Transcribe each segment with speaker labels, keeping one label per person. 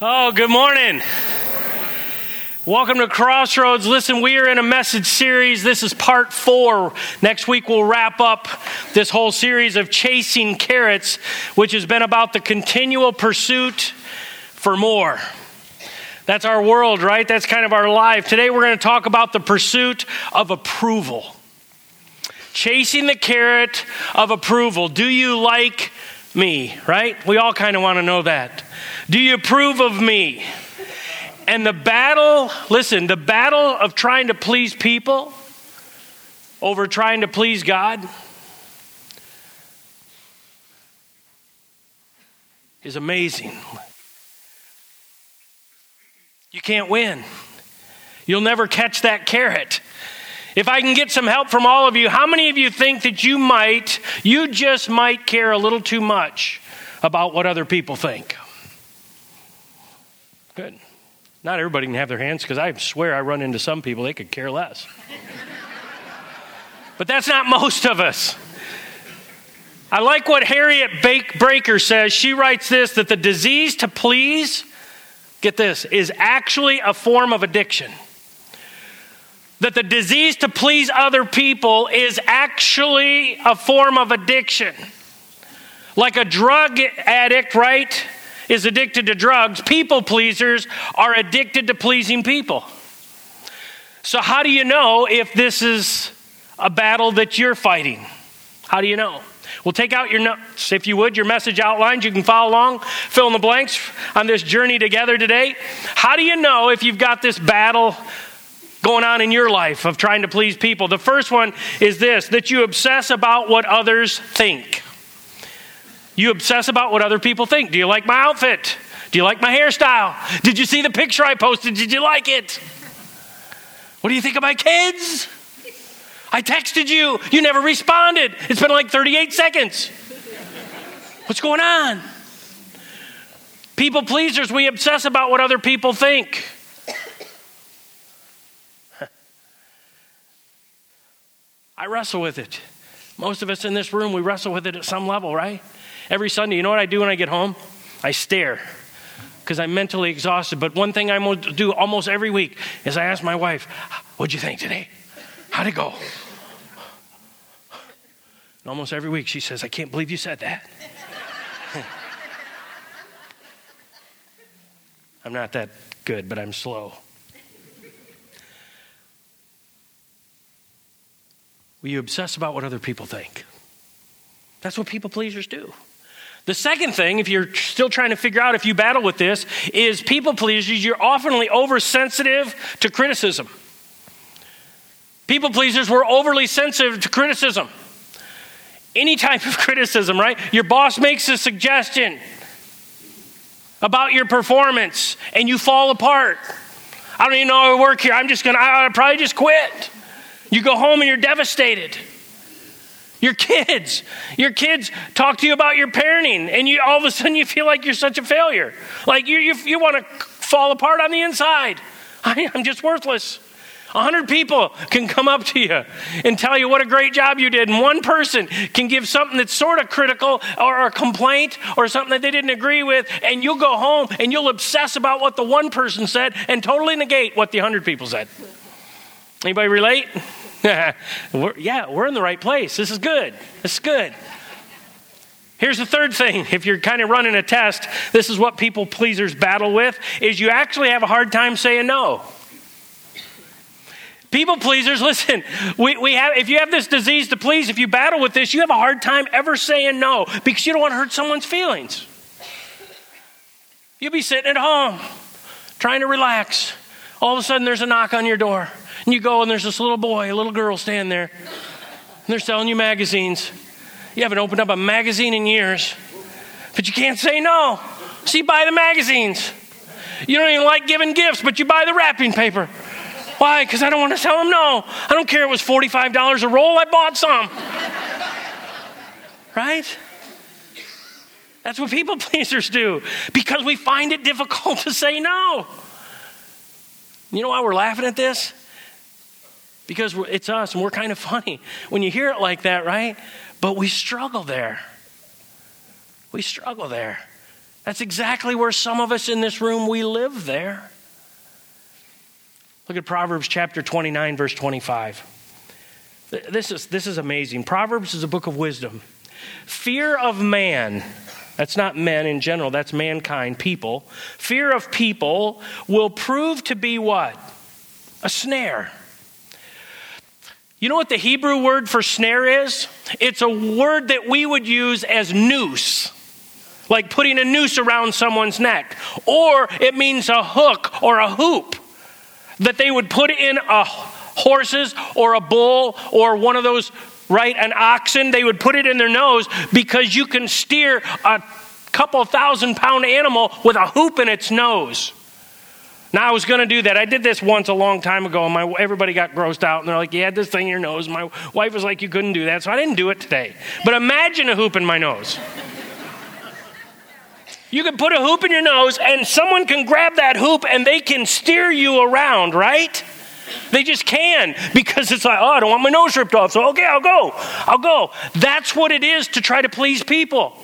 Speaker 1: Oh, good morning. Welcome to Crossroads. Listen, we are in a message series. This is part four. Next week, we'll wrap up this whole series of Chasing Carrots, which has been about the continual pursuit for more. That's our world, right? That's kind of our life. Today, we're going to talk about the pursuit of approval. Chasing the carrot of approval. Do you like me, right? We all kind of want to know that. Do you approve of me? And the battle, listen, the battle of trying to please people over trying to please God is amazing. You can't win. You'll never catch that carrot. If I can get some help from all of you, how many of you think that you might, you just might care a little too much about what other people think? Good. Not everybody can have their hands because I swear I run into some people, they could care less. but that's not most of us. I like what Harriet Braiker says. She writes this that the disease to please, get this, is actually a form of addiction. That the disease to please other people is actually a form of addiction. Like a drug addict, right? is addicted to drugs, people pleasers are addicted to pleasing people. So, how do you know if this is a battle that you're fighting? How do you know? Well, take out your notes, if you would, your message outlines. You can follow along, fill in the blanks on this journey together today. How do you know if you've got this battle going on in your life of trying to please people? The first one is this that you obsess about what others think. You obsess about what other people think. Do you like my outfit? Do you like my hairstyle? Did you see the picture I posted? Did you like it? What do you think of my kids? I texted you. You never responded. It's been like 38 seconds. What's going on? People pleasers, we obsess about what other people think. I wrestle with it. Most of us in this room, we wrestle with it at some level, right? Every Sunday, you know what I do when I get home? I stare because I'm mentally exhausted. But one thing I do almost every week is I ask my wife, What'd you think today? How'd it go? And almost every week she says, I can't believe you said that. I'm not that good, but I'm slow. Will you obsess about what other people think? That's what people pleasers do. The second thing, if you're still trying to figure out if you battle with this, is people pleasers, you're oftenly oversensitive to criticism. People pleasers, we're overly sensitive to criticism. Any type of criticism, right? Your boss makes a suggestion about your performance and you fall apart. I don't even know how to work here. I'm just going to, I'll probably just quit. You go home and you're devastated. Your kids, your kids talk to you about your parenting, and you all of a sudden you feel like you're such a failure. Like you, you, you want to fall apart on the inside. I, I'm just worthless. A hundred people can come up to you and tell you what a great job you did, and one person can give something that's sort of critical or a complaint or something that they didn't agree with, and you'll go home and you'll obsess about what the one person said and totally negate what the hundred people said. Anybody relate? we're, yeah, we're in the right place. This is good. This is good. Here's the third thing. If you're kind of running a test, this is what people pleasers battle with is you actually have a hard time saying no. People pleasers, listen, we, we have, if you have this disease to please, if you battle with this, you have a hard time ever saying no because you don't want to hurt someone's feelings. You'll be sitting at home trying to relax. All of a sudden, there's a knock on your door. And you go, and there's this little boy, a little girl standing there. And they're selling you magazines. You haven't opened up a magazine in years, but you can't say no. So you buy the magazines. You don't even like giving gifts, but you buy the wrapping paper. Why? Because I don't want to tell them no. I don't care it was $45 a roll, I bought some. right? That's what people pleasers do because we find it difficult to say no. You know why we're laughing at this? Because it's us and we're kind of funny when you hear it like that, right? But we struggle there. We struggle there. That's exactly where some of us in this room we live there. Look at Proverbs chapter 29 verse 25. This is this is amazing. Proverbs is a book of wisdom. Fear of man that's not men in general, that's mankind, people. Fear of people will prove to be what? A snare. You know what the Hebrew word for snare is? It's a word that we would use as noose, like putting a noose around someone's neck. Or it means a hook or a hoop that they would put in a horses or a bull or one of those right? An oxen, they would put it in their nose because you can steer a couple thousand pound animal with a hoop in its nose. Now I was going to do that. I did this once a long time ago, and my everybody got grossed out, and they're like, "You had this thing in your nose." My wife was like, "You couldn't do that," so I didn't do it today. But imagine a hoop in my nose. You can put a hoop in your nose, and someone can grab that hoop and they can steer you around, right? They just can because it's like, oh, I don't want my nose ripped off. So, okay, I'll go. I'll go. That's what it is to try to please people.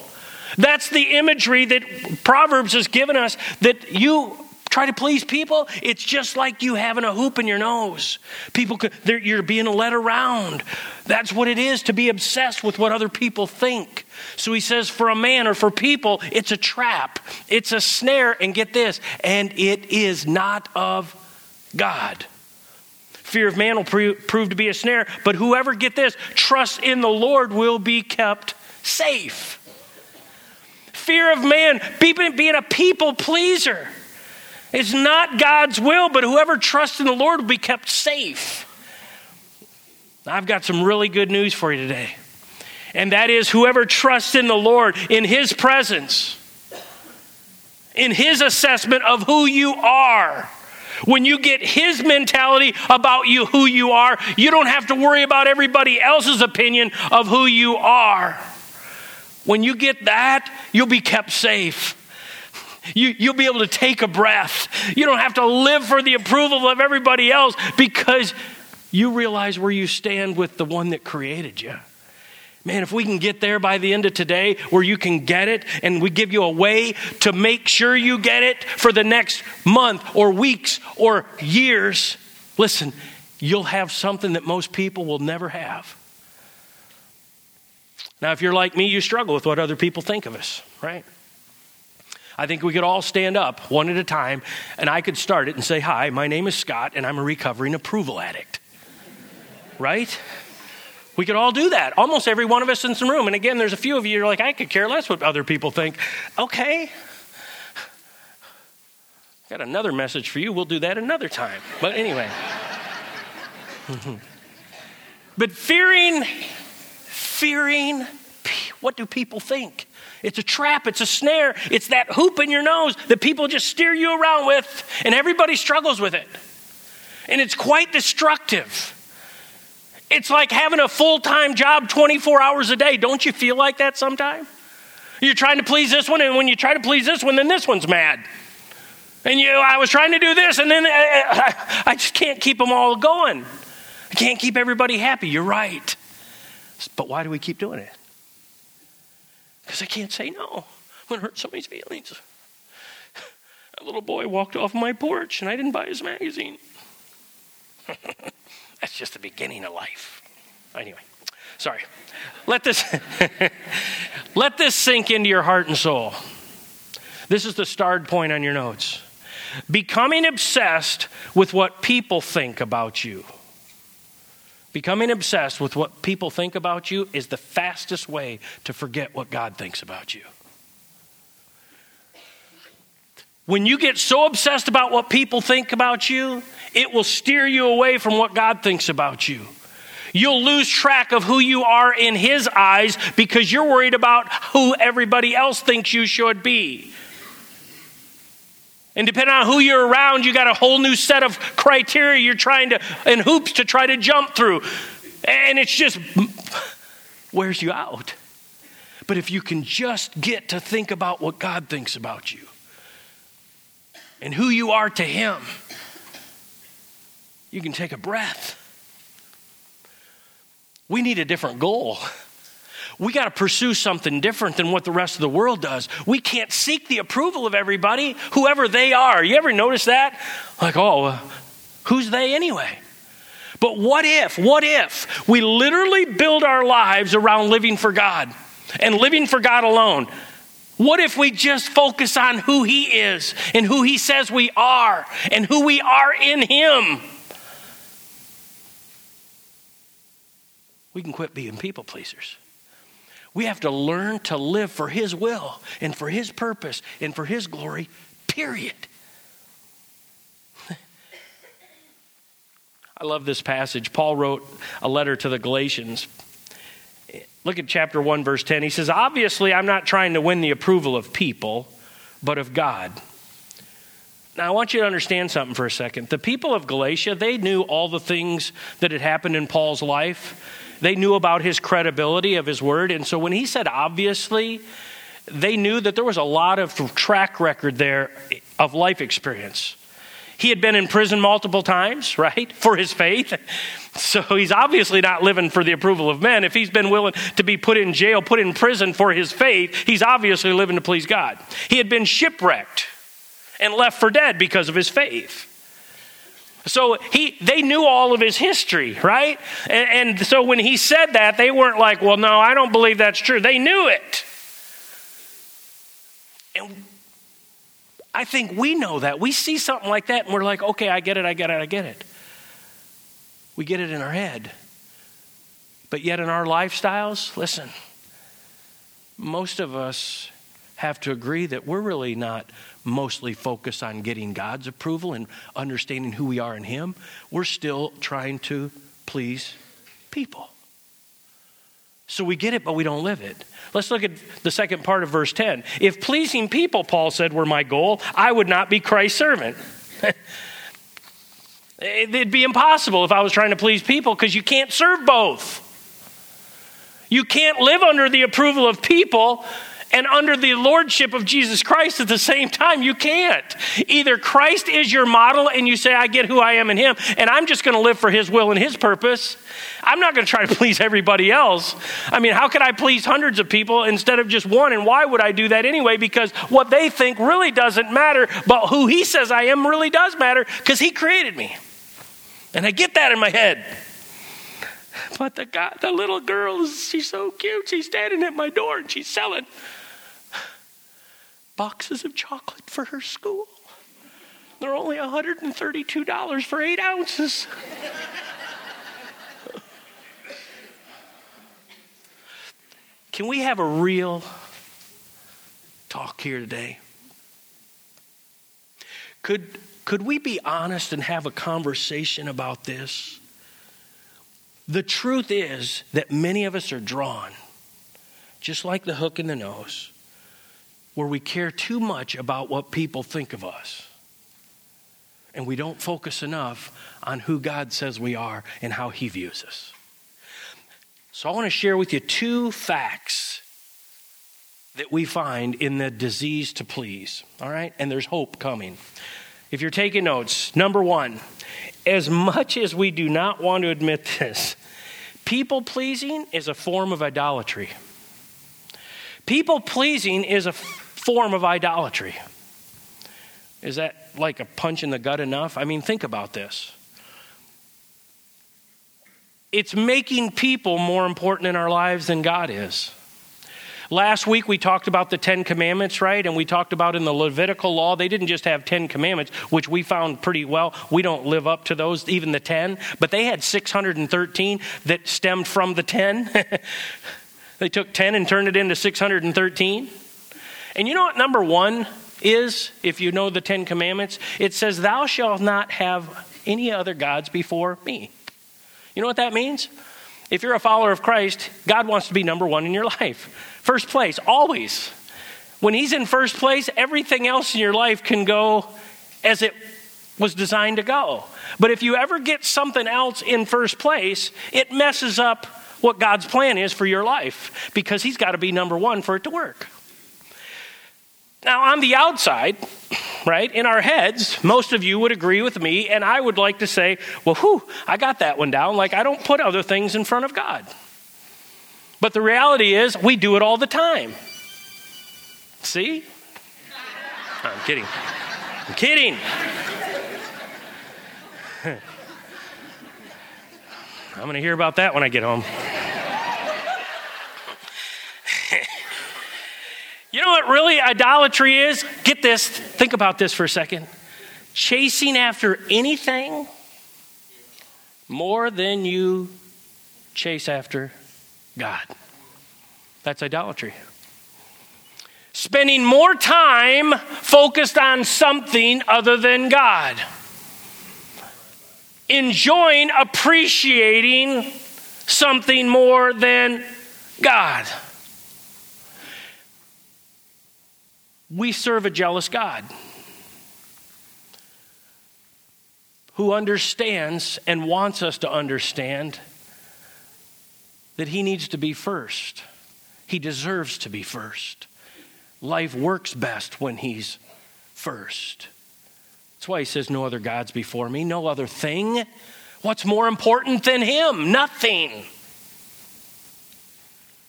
Speaker 1: That's the imagery that Proverbs has given us that you try to please people. It's just like you having a hoop in your nose. People, you're being led around. That's what it is to be obsessed with what other people think. So he says, for a man or for people, it's a trap, it's a snare, and get this, and it is not of God. Fear of man will prove to be a snare, but whoever, get this, trusts in the Lord will be kept safe. Fear of man, being a people pleaser. It's not God's will, but whoever trusts in the Lord will be kept safe. I've got some really good news for you today. And that is whoever trusts in the Lord, in His presence, in His assessment of who you are, when you get his mentality about you, who you are, you don't have to worry about everybody else's opinion of who you are. When you get that, you'll be kept safe. You, you'll be able to take a breath. You don't have to live for the approval of everybody else because you realize where you stand with the one that created you. Man, if we can get there by the end of today where you can get it and we give you a way to make sure you get it for the next month or weeks or years, listen, you'll have something that most people will never have. Now, if you're like me, you struggle with what other people think of us, right? I think we could all stand up one at a time and I could start it and say, Hi, my name is Scott and I'm a recovering approval addict. right? We could all do that. Almost every one of us in the room. And again, there's a few of you are like, I could care less what other people think. Okay. Got another message for you. We'll do that another time. But anyway. but fearing, fearing, what do people think? It's a trap, it's a snare, it's that hoop in your nose that people just steer you around with, and everybody struggles with it. And it's quite destructive. It's like having a full time job 24 hours a day. Don't you feel like that sometime? You're trying to please this one, and when you try to please this one, then this one's mad. And you, I was trying to do this, and then I, uh, uh, I just can't keep them all going. I can't keep everybody happy. You're right. But why do we keep doing it? Because I can't say no. I'm going to hurt somebody's feelings. A little boy walked off my porch, and I didn't buy his magazine. That's just the beginning of life. Anyway, sorry. Let this let this sink into your heart and soul. This is the start point on your notes. Becoming obsessed with what people think about you. Becoming obsessed with what people think about you is the fastest way to forget what God thinks about you. When you get so obsessed about what people think about you, it will steer you away from what God thinks about you. You'll lose track of who you are in His eyes because you're worried about who everybody else thinks you should be. And depending on who you're around, you got a whole new set of criteria you're trying to, and hoops to try to jump through. And it's just wears you out. But if you can just get to think about what God thinks about you and who you are to Him, you can take a breath. We need a different goal. We got to pursue something different than what the rest of the world does. We can't seek the approval of everybody, whoever they are. You ever notice that? Like, oh, uh, who's they anyway? But what if, what if we literally build our lives around living for God and living for God alone? What if we just focus on who He is and who He says we are and who we are in Him? We can quit being people pleasers. We have to learn to live for His will and for His purpose and for His glory, period. I love this passage. Paul wrote a letter to the Galatians. Look at chapter 1, verse 10. He says, Obviously, I'm not trying to win the approval of people, but of God. Now, I want you to understand something for a second. The people of Galatia, they knew all the things that had happened in Paul's life. They knew about his credibility of his word. And so when he said obviously, they knew that there was a lot of track record there of life experience. He had been in prison multiple times, right, for his faith. So he's obviously not living for the approval of men. If he's been willing to be put in jail, put in prison for his faith, he's obviously living to please God. He had been shipwrecked and left for dead because of his faith. So he, they knew all of his history, right? And, and, so when he said that, they weren't like, well, no, I don't believe that's true. They knew it. And I think we know that. We see something like that and we're like, okay, I get it, I get it, I get it. We get it in our head. But yet in our lifestyles, listen, most of us have to agree that we're really not mostly focused on getting God's approval and understanding who we are in Him. We're still trying to please people. So we get it, but we don't live it. Let's look at the second part of verse 10. If pleasing people, Paul said, were my goal, I would not be Christ's servant. It'd be impossible if I was trying to please people because you can't serve both. You can't live under the approval of people and under the lordship of Jesus Christ at the same time. You can't. Either Christ is your model and you say, I get who I am in Him, and I'm just going to live for His will and His purpose. I'm not going to try to please everybody else. I mean, how could I please hundreds of people instead of just one? And why would I do that anyway? Because what they think really doesn't matter, but who He says I am really does matter because He created me. And I get that in my head. But the guy, the little girl, she's so cute. She's standing at my door and she's selling boxes of chocolate for her school. They're only $132 for eight ounces. Can we have a real talk here today? Could, could we be honest and have a conversation about this? The truth is that many of us are drawn, just like the hook in the nose, where we care too much about what people think of us. And we don't focus enough on who God says we are and how He views us. So I want to share with you two facts that we find in the disease to please. All right? And there's hope coming. If you're taking notes, number one, as much as we do not want to admit this, people pleasing is a form of idolatry. People pleasing is a form of idolatry. Is that like a punch in the gut enough? I mean, think about this. It's making people more important in our lives than God is. Last week we talked about the Ten Commandments, right? And we talked about in the Levitical law, they didn't just have Ten Commandments, which we found pretty well. We don't live up to those, even the Ten, but they had 613 that stemmed from the Ten. they took 10 and turned it into 613. And you know what number one is, if you know the Ten Commandments? It says, Thou shalt not have any other gods before me. You know what that means? If you're a follower of Christ, God wants to be number one in your life. First place, always. When He's in first place, everything else in your life can go as it was designed to go. But if you ever get something else in first place, it messes up what God's plan is for your life because He's got to be number one for it to work. Now, on the outside, right, in our heads, most of you would agree with me, and I would like to say, well, whew, I got that one down. Like, I don't put other things in front of God. But the reality is, we do it all the time. See? I'm kidding. I'm kidding. I'm going to hear about that when I get home. you know what really idolatry is? Get this. Think about this for a second. Chasing after anything more than you chase after God. That's idolatry. Spending more time focused on something other than God. Enjoying, appreciating something more than God. We serve a jealous God who understands and wants us to understand that he needs to be first. He deserves to be first. Life works best when he's first. That's why he says, No other gods before me, no other thing. What's more important than him? Nothing.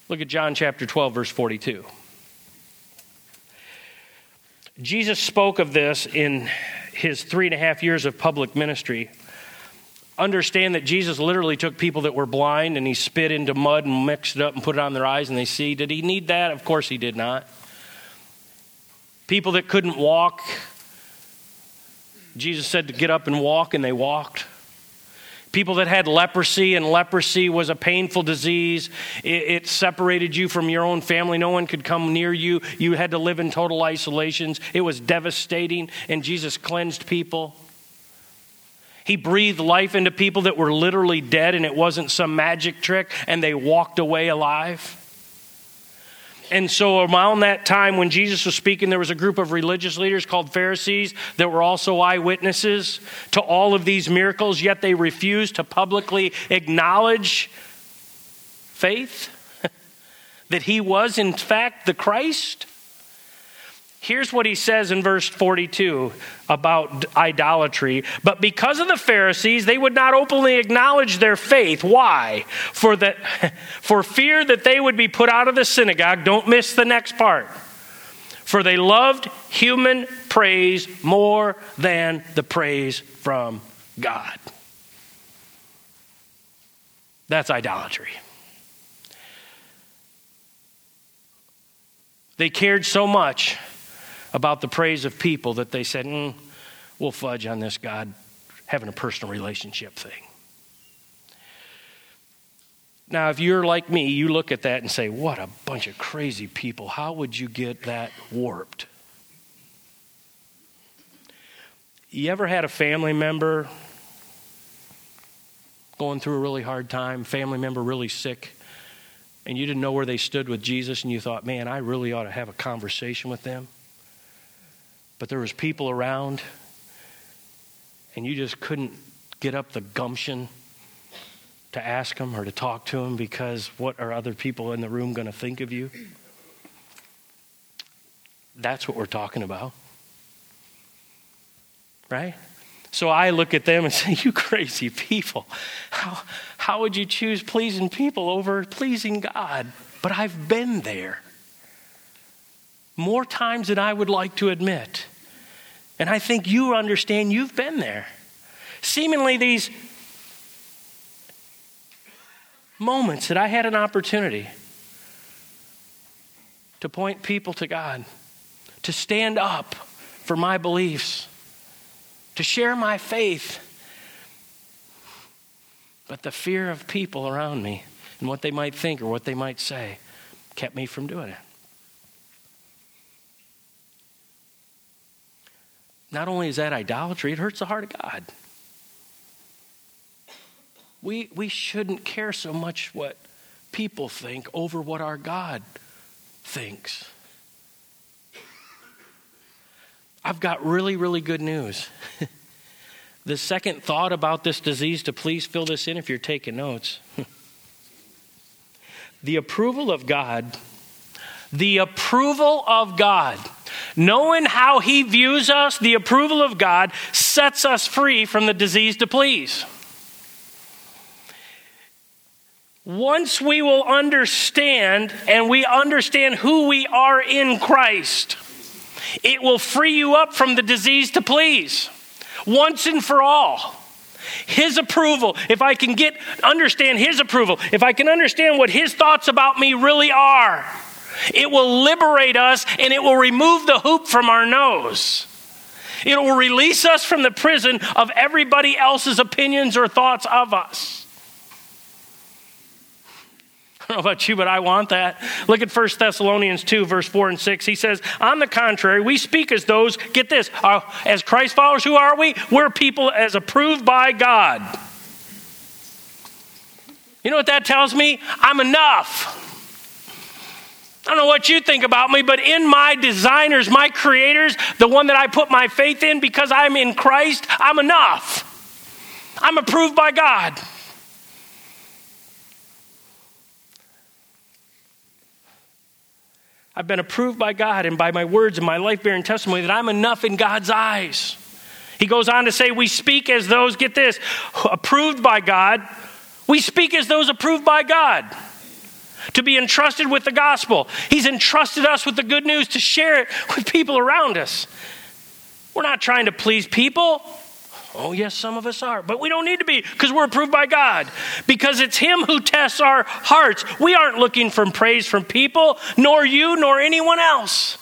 Speaker 1: Look at John chapter 12, verse 42. Jesus spoke of this in his three and a half years of public ministry understand that Jesus literally took people that were blind and he spit into mud and mixed it up and put it on their eyes and they see. Did he need that? Of course he did not. People that couldn't walk, Jesus said to get up and walk, and they walked. People that had leprosy, and leprosy was a painful disease. It, it, separated you from your own family. No one could come near you. You had to live in total isolations. It was devastating, and Jesus cleansed people. He breathed life into people that were literally dead, and it wasn't some magic trick, and they walked away alive. And so, around that time when Jesus was speaking, there was a group of religious leaders called Pharisees that were also eyewitnesses to all of these miracles, yet they refused to publicly acknowledge faith that he was, in fact, the Christ. Here's what he says in verse 42 about idolatry. But because of the Pharisees, they would not openly acknowledge their faith. Why? For, the, for fear that they would be put out of the synagogue. Don't miss the next part. For they loved human praise more than the praise from God. That's idolatry. They cared so much about the praise of people that they said, mm, we'll fudge on this God having a personal relationship thing. Now, if you're like me, you look at that and say, What a bunch of crazy people. How would you get that warped? You ever had a family member going through a really hard time, family member really sick, and you didn't know where they stood with Jesus, and you thought, Man, I really ought to have a conversation with them? But there was people around and you just couldn't get up the gumption to ask them or to talk to them because what are other people in the room going to think of you? That's what we're talking about. Right? So I look at them and say, You crazy people. How, how would you choose pleasing people over pleasing God? But I've been there more times than I would like to admit. And I think you understand you've been there. Seemingly, these moments that I had an opportunity to point people to God, to stand up for my beliefs, to share my faith. But the fear of people around me and what they might think or what they might say kept me from doing it. Not only is that idolatry, it hurts the heart of God. We, we shouldn't care so much what people think over what our God thinks. I've got really, really good news. the second thought about this disease, to please fill this in if you're taking notes. the approval of God, the approval of God Knowing how He views us, the approval of God sets us free from the disease to please. Once we will understand and we understand who we are in Christ, it will free you up from the disease to please once and for all. His approval, if I can get understand his approval, if I can understand what his thoughts about me really are, it will liberate us and it will remove the hoop from our nose. It will release us from the prison of everybody else's opinions or thoughts of us. I don't know about you, but I want that. Look at 1 Thessalonians 2, verse 4 and 6. He says, On the contrary, we speak as those, get this, uh, as Christ followers, who are we? We're people as approved by God. You know what that tells me? I'm enough. I don't know what you think about me, but in my designers, my creators, the one that I put my faith in because I'm in Christ, I'm enough. I'm approved by God. I've been approved by God and by my words and my life bearing testimony that I'm enough in God's eyes. He goes on to say, We speak as those, get this, approved by God. We speak as those approved by God to be entrusted with the gospel. He's entrusted us with the good news to share it with people around us. We're not trying to please people. Oh, yes, some of us are, but we don't need to be because we're approved by God. Because it's Him who tests our hearts. We aren't looking for praise from people, nor you, nor anyone else.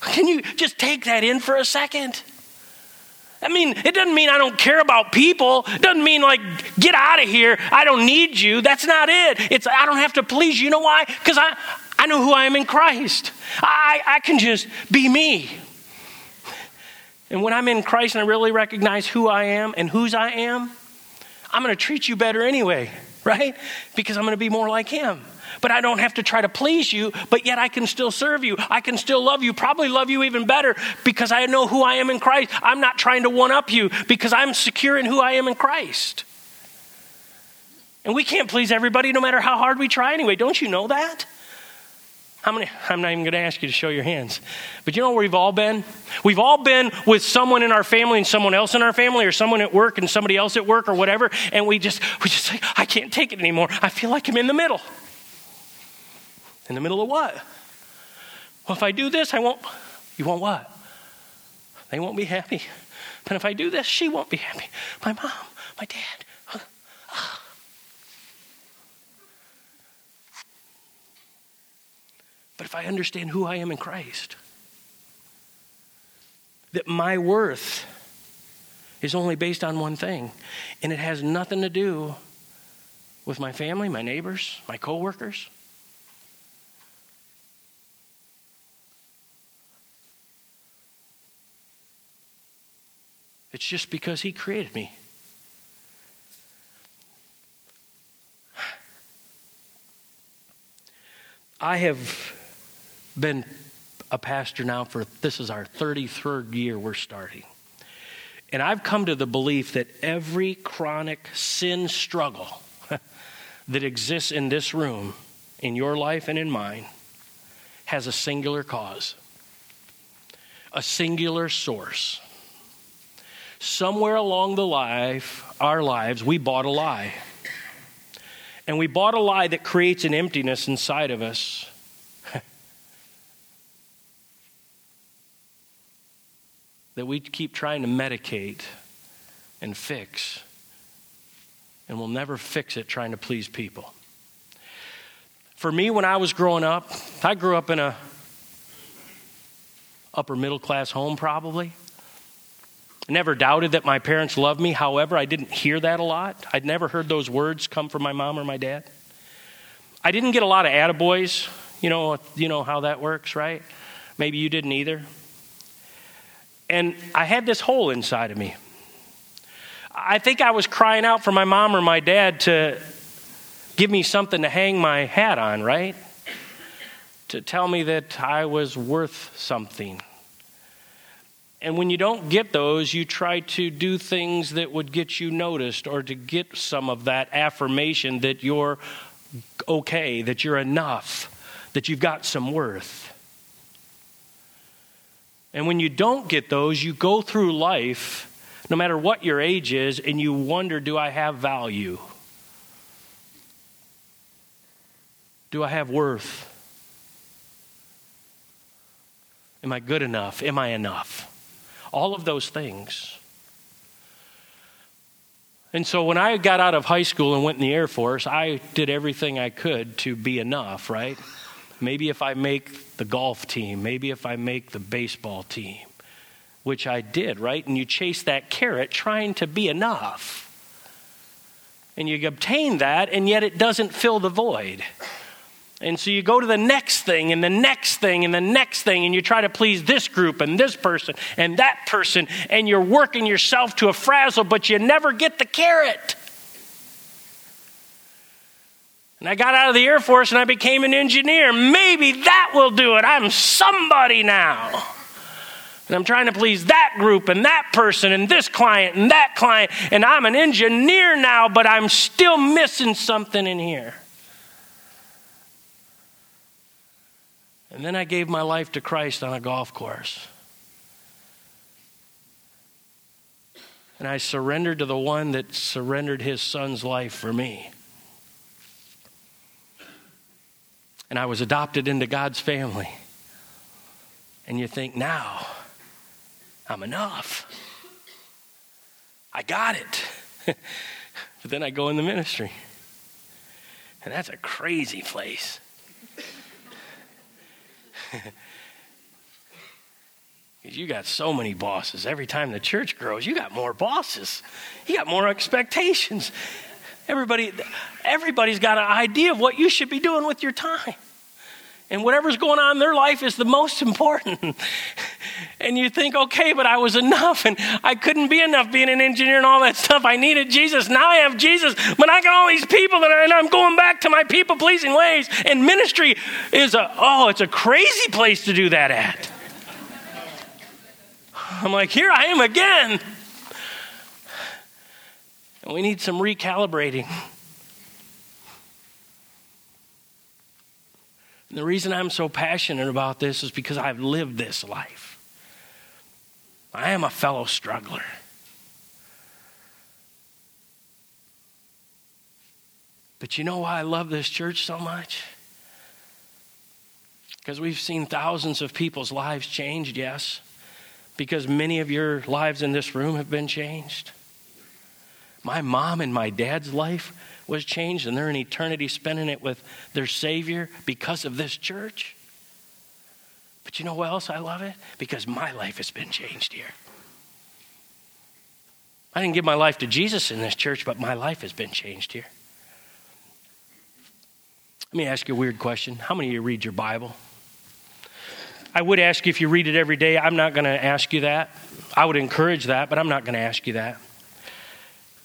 Speaker 1: Can you just take that in for a second? I mean, it doesn't mean I don't care about people. It doesn't mean like, get out of here. I don't need you. That's not it. It's, I don't have to please you. You know why? Because I, I know who I am in Christ. I, I can just be me. And when I'm in Christ and I really recognize who I am and whose I am, I'm going to treat you better anyway, right? Because I'm going to be more like Him. But I don't have to try to please you, but yet I can still serve you. I can still love you, probably love you even better because I know who I am in Christ. I'm not trying to one up you because I'm secure in who I am in Christ. And we can't please everybody no matter how hard we try anyway. Don't you know that? How many? I'm not even going to ask you to show your hands. But you know where we've all been? We've all been with someone in our family and someone else in our family, or someone at work and somebody else at work, or whatever, and we just we just say, I can't take it anymore. I feel like I'm in the middle. In the middle of what? Well, if I do this, I won't. You won't what? They won't be happy. But if I do this, she won't be happy. My mom, my dad, But if I understand who I am in Christ, that my worth is only based on one thing, and it has nothing to do with my family, my neighbors, my coworkers. It's just because he created me. I have been a pastor now for this is our 33rd year we're starting. And I've come to the belief that every chronic sin struggle that exists in this room, in your life and in mine, has a singular cause, a singular source. Somewhere along the life, our lives, we bought a lie. And we bought a lie that creates an emptiness inside of us that we keep trying to medicate and fix, and we'll never fix it trying to please people. For me, when I was growing up, I grew up in a upper middle class home, probably. Never doubted that my parents loved me. However, I didn't hear that a lot. I'd never heard those words come from my mom or my dad. I didn't get a lot of attaboys. You know, you know how that works, right? Maybe you didn't either. And I had this hole inside of me. I think I was crying out for my mom or my dad to give me something to hang my hat on, right? To tell me that I was worth something. And when you don't get those, you try to do things that would get you noticed or to get some of that affirmation that you're okay, that you're enough, that you've got some worth. And when you don't get those, you go through life, no matter what your age is, and you wonder, do I have value? Do I have worth? Am I good enough? Am I enough? All of those things. And so when I got out of high school and went in the Air Force, I did everything I could to be enough, right? Maybe if I make the golf team, maybe if I make the baseball team, which I did, right? And you chase that carrot trying to be enough. And you obtain that, and yet it doesn't fill the void. And so you go to the next thing and the next thing and the next thing, and you try to please this group and this person and that person, and you're working yourself to a frazzle, but you never get the carrot. And I got out of the Air Force and I became an engineer. Maybe that will do it. I'm somebody now. And I'm trying to please that group and that person and this client and that client. And I'm an engineer now, but I'm still missing something in here. And then I gave my life to Christ on a golf course. And I surrendered to the one that surrendered his son's life for me. and I was adopted into God's family. And you think, now I'm enough. I got it. but then I go in the ministry. And that's a crazy place. You got so many bosses. Every time the church grows, you got more bosses. You got more expectations. Everybody, everybody's got an idea of what you should be doing with your time. And whatever's going on in their life is the most important. and you think, okay, but I was enough and I couldn't be enough being an engineer and all that stuff. I needed Jesus. Now I have Jesus, but I got all these people that are, and I'm going back to my people pleasing ways. And ministry is a, oh, it's a crazy place to do that at. I'm like, here I am again. And we need some recalibrating. And the reason I'm so passionate about this is because I've lived this life. I am a fellow struggler. But you know why I love this church so much? Because we've seen thousands of people's lives changed, yes. Because many of your lives in this room have been changed. My mom and my dad's life was changed, and they're in eternity spending it with their Savior because of this church. But you know what else I love it? Because my life has been changed here. I didn't give my life to Jesus in this church, but my life has been changed here. Let me ask you a weird question. How many of you read your Bible? I would ask you if you read it every day. I'm not going to ask you that. I would encourage that, but I'm not going to ask you that.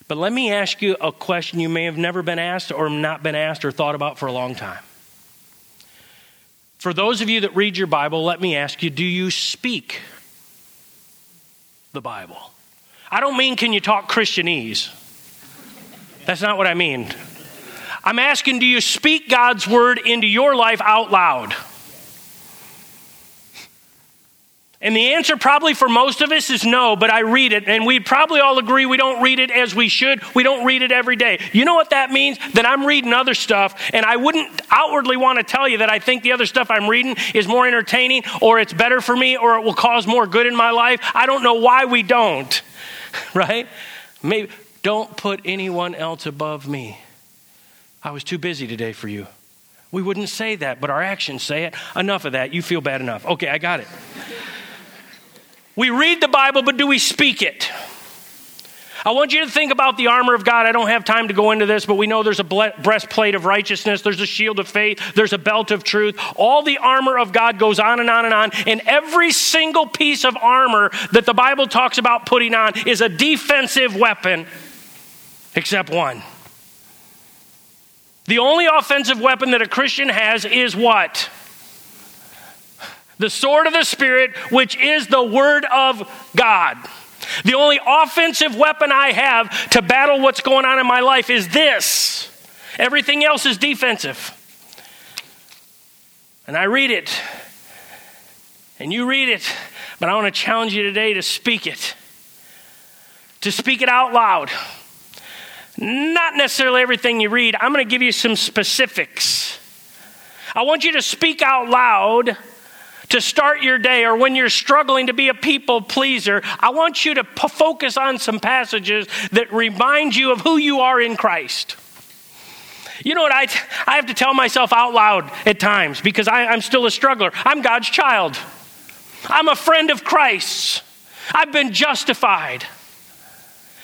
Speaker 1: But let me ask you a question you may have never been asked or not been asked or thought about for a long time. For those of you that read your Bible, let me ask you do you speak the Bible? I don't mean can you talk Christianese. That's not what I mean. I'm asking do you speak God's word into your life out loud? And the answer, probably for most of us, is no, but I read it, and we'd probably all agree we don't read it as we should. We don't read it every day. You know what that means? That I'm reading other stuff, and I wouldn't outwardly want to tell you that I think the other stuff I'm reading is more entertaining, or it's better for me, or it will cause more good in my life. I don't know why we don't, right? Maybe don't put anyone else above me. I was too busy today for you. We wouldn't say that, but our actions say it. Enough of that. You feel bad enough. Okay, I got it. We read the Bible, but do we speak it? I want you to think about the armor of God. I don't have time to go into this, but we know there's a breastplate of righteousness, there's a shield of faith, there's a belt of truth. All the armor of God goes on and on and on. And every single piece of armor that the Bible talks about putting on is a defensive weapon, except one. The only offensive weapon that a Christian has is what? The sword of the Spirit, which is the Word of God. The only offensive weapon I have to battle what's going on in my life is this. Everything else is defensive. And I read it, and you read it, but I want to challenge you today to speak it, to speak it out loud. Not necessarily everything you read. I'm going to give you some specifics I want you to speak out loud to start your day or when you're struggling to be a people pleaser. I want you to p- focus on some passages that remind you of who you are in Christ. You know what? I, t- I have to tell myself out loud at times because I, I'm still a struggler. I'm God's child, I'm a friend of Christ's, I've been justified.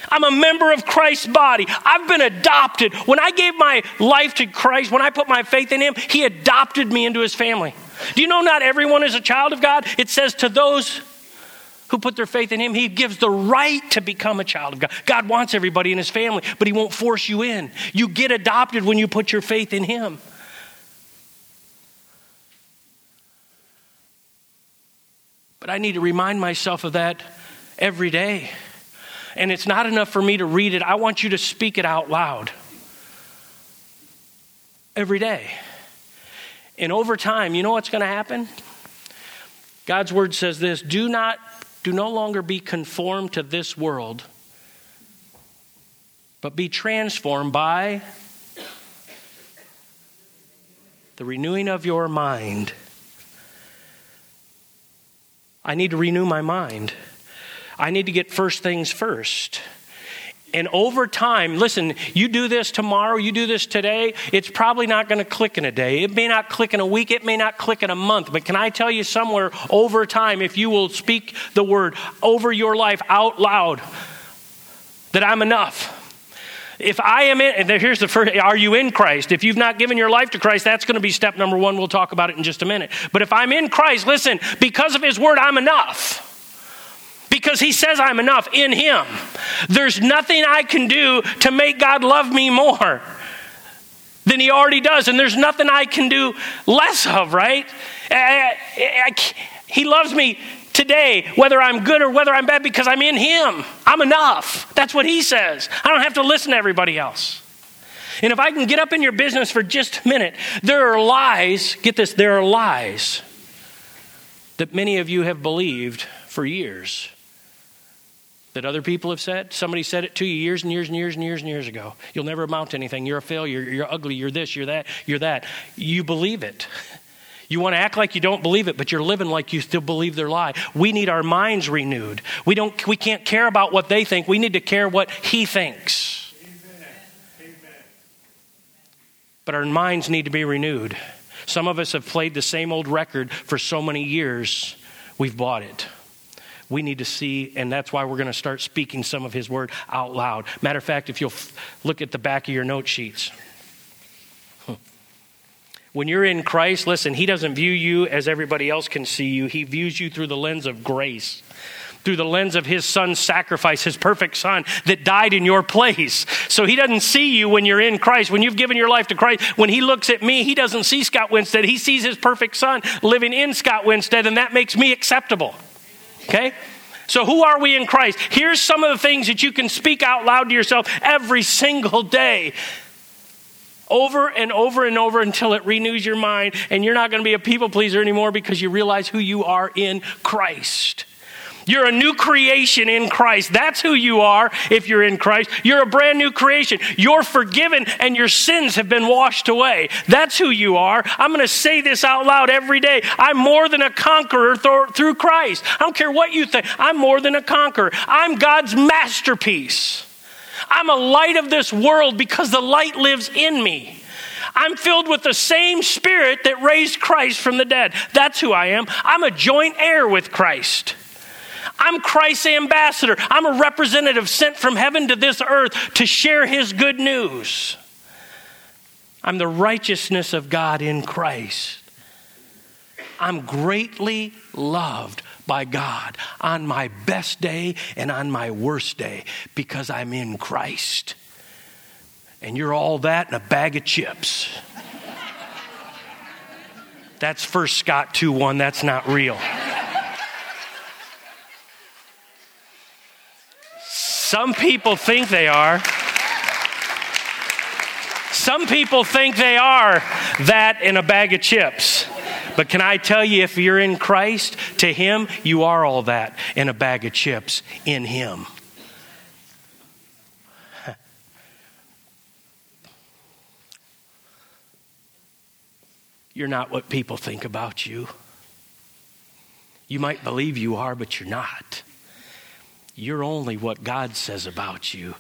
Speaker 1: I'm a member of Christ's body. I've been adopted. When I gave my life to Christ, when I put my faith in Him, He adopted me into His family. Do you know not everyone is a child of God? It says to those who put their faith in Him, He gives the right to become a child of God. God wants everybody in His family, but He won't force you in. You get adopted when you put your faith in Him. But I need to remind myself of that every day. And it's not enough for me to read it, I want you to speak it out loud every day. And over time, you know what's going to happen? God's word says this do not do no longer be conformed to this world, but be transformed by the renewing of your mind. I need to renew my mind. I need to get first things first. And over time, listen, you do this tomorrow, you do this today, it's probably not going to click in a day. It may not click in a week, it may not click in a month. But can I tell you somewhere over time, if you will speak the word over your life out loud, that I'm enough. If I am in, and here's the first, are you in Christ? If you've not given your life to Christ, that's going to be step number one. We'll talk about it in just a minute. But if I'm in Christ, listen, because of His word, I'm enough because he says I'm enough in him. There's nothing I can do to make God love me more than he already does, and there's nothing I can do less of, right? I, I, I, he loves me today, whether I'm good or whether I'm bad, because I'm in him. I'm enough. That's what he says. I don't have to listen to everybody else. And if I can get up in your business for just a minute, there are lies, get this, there are lies that many of you have believed for years that other people have said. Somebody said it to you years and years and years and years and years ago. You'll never amount to anything. You're a failure. You're ugly. You're this. You're that. You're that. You believe it. You want to act like you don't believe it, but you're living like you still believe their lie. We need our minds renewed. We don't. We can't care about what they think. We need to care what He thinks. Amen. But our minds need to be renewed. Some of us have played the same old record for so many years. We've bought it we need to see, and that's why we're going to start speaking some of His Word out loud. Matter of fact, if you'll f- look at the back of your note sheets. When you're in Christ, listen, He doesn't view you as everybody else can see you. He views you through the lens of grace, through the lens of His Son's sacrifice, His perfect Son that died in your place. So He doesn't see you when you're in Christ. When you've given your life to Christ, when He looks at me, He doesn't see Scott Winstead. He sees His perfect Son living in Scott Winstead, and that makes me acceptable. Okay? So, who are we in Christ? Here's some of the things that you can speak out loud to yourself every single day, over and over and over until it renews your mind, and you're not going to be a people pleaser anymore because you realize who you are in Christ. You're a new creation in Christ. That's who you are if you're in Christ. You're a brand new creation. You're forgiven and your sins have been washed away. That's who you are. I'm going to say this out loud every day. I'm more than a conqueror th- through Christ. I don't care what you think. I'm more than a conqueror. I'm God's masterpiece. I'm a light of this world because the light lives in me. I'm filled with the same spirit that raised Christ from the dead. That's who I am. I'm a joint heir with Christ. I'm Christ's ambassador. I'm a representative sent from heaven to this earth to share his good news. I'm the righteousness of God in Christ. I'm greatly loved by God on my best day and on my worst day because I'm in Christ. And you're all that in a bag of chips. That's First Scott 2 1. That's not real. Some people think they are. Some people think they are that in a bag of chips. But can I tell you, if you're in Christ, to Him, you are all that in a bag of chips in Him. You're not what people think about you. You might believe you are, but you're not. You're only what God says about you.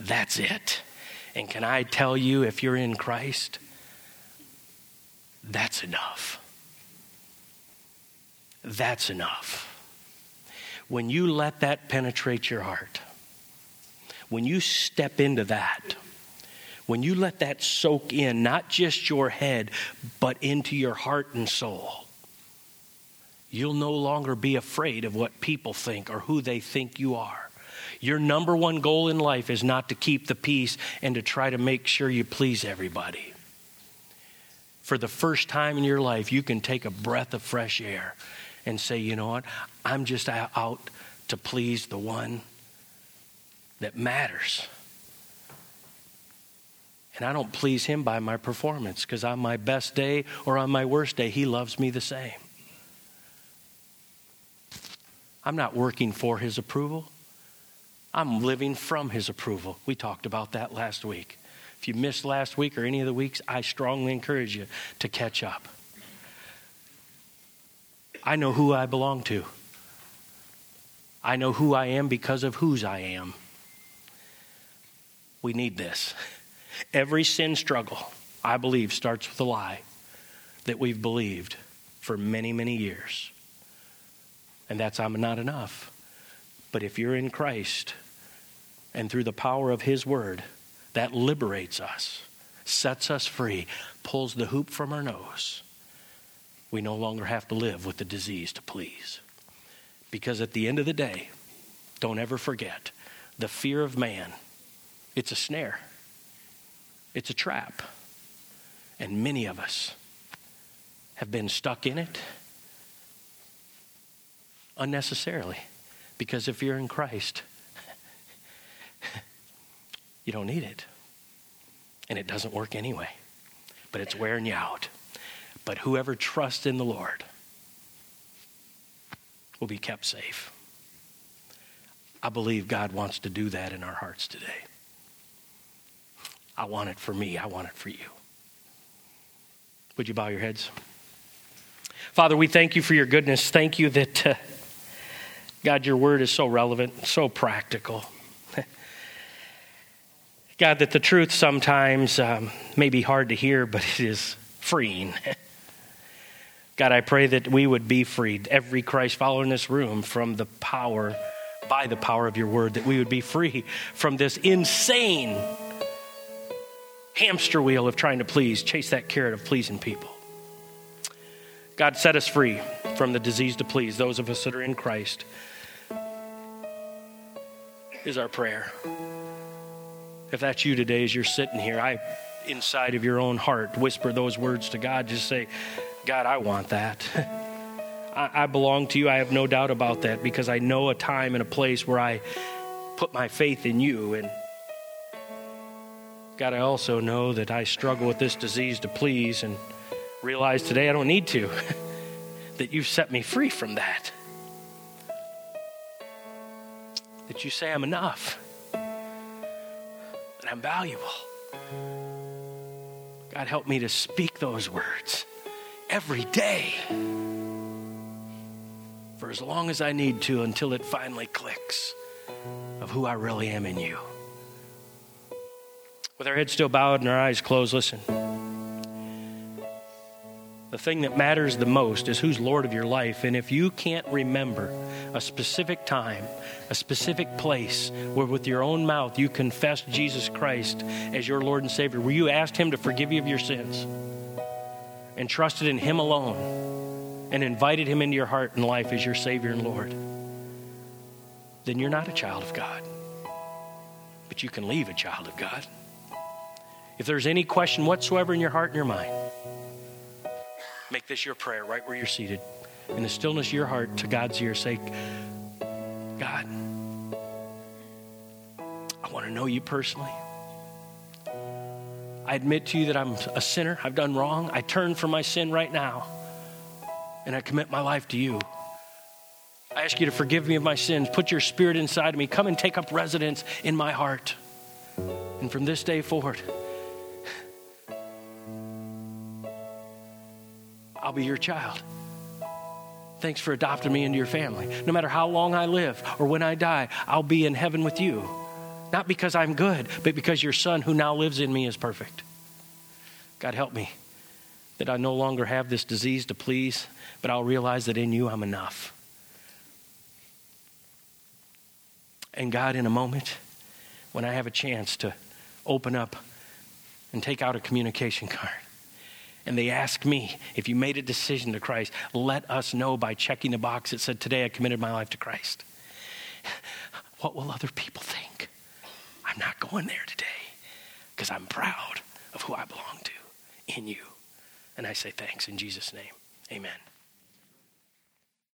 Speaker 1: That's it. And can I tell you, if you're in Christ, that's enough. That's enough. When you let that penetrate your heart, when you step into that, when you let that soak in, not just your head, but into your heart and soul, you'll no longer be afraid of what people think or who they think you are. Your number one goal in life is not to keep the peace and to try to make sure you please everybody. For the first time in your life, you can take a breath of fresh air and say, you know what? I'm just out to please the one that matters. And I don't please him by my performance because on my best day or on my worst day, he loves me the same. I'm not working for his approval. I'm living from his approval. We talked about that last week. If you missed last week or any of the weeks, I strongly encourage you to catch up. I know who I belong to. I know who I am because of whose I am. We need this. Every sin struggle, I believe, starts with a lie that we've believed for many, many years. And that's I'm not enough. But if you're in Christ and through the power of His Word, that liberates us, sets us free, pulls the hoop from our nose. We no longer have to live with the disease to please. Because at the end of the day, don't ever forget the fear of man, it's a snare. It's a trap. And many of us have been stuck in it unnecessarily. Because if you're in Christ, you don't need it. And it doesn't work anyway. But it's wearing you out. But whoever trusts in the Lord will be kept safe. I believe God wants to do that in our hearts today. I want it for me. I want it for you. Would you bow your heads? Father, we thank you for your goodness. Thank you that, uh, God, your word is so relevant, so practical. God, that the truth sometimes um, may be hard to hear, but it is freeing. God, I pray that we would be freed, every Christ follower in this room, from the power, by the power of your word, that we would be free from this insane hamster wheel of trying to please, chase that carrot of pleasing people. God, set us free from the disease to please those of us that are in Christ, is our prayer. If that's you today as you're sitting here, I, inside of your own heart, whisper those words to God. Just say, God, I want that. I, I belong to you. I have no doubt about that because I know a time and a place where I put my faith in you and God, I also know that I struggle with this disease to please and realize today I don't need to, that you've set me free from that. That you say I'm enough, and I'm valuable. God, help me to speak those words every day for as long as I need to until it finally clicks of who I really am in you with our heads still bowed and our eyes closed, listen. The thing that matters the most is who's Lord of your life. And if you can't remember a specific time, a specific place where with your own mouth you confessed Jesus Christ as your Lord and Savior, where you asked Him to forgive you of your sins and trusted in Him alone and invited Him into your heart and life as your Savior and Lord, then you're not a child of God. But you can leave a child of God. If there's any question whatsoever in your heart and your mind, make this your prayer right where you're seated. In the stillness of your heart, to God's ear, say, God, I want to know you personally. I admit to you that I'm a sinner. I've done wrong. I turn from my sin right now and I commit my life to you. I ask you to forgive me of my sins. Put your spirit inside of me. Come and take up residence in my heart. And from this day forward, I'll be your child. Thanks for adopting me into your family. No matter how long I live or when I die, I'll be in heaven with you. Not because I'm good, but because your son who now lives in me is perfect. God, help me that I no longer have this disease to please, but I'll realize that in you I'm enough. And God, in a moment, when I have a chance to open up and take out a communication card, and they ask me, if you made a decision to Christ, let us know by checking the box that said, Today I committed my life to Christ. What will other people think? I'm not going there today because I'm proud of who I belong to in you. And I say thanks in Jesus' name. Amen.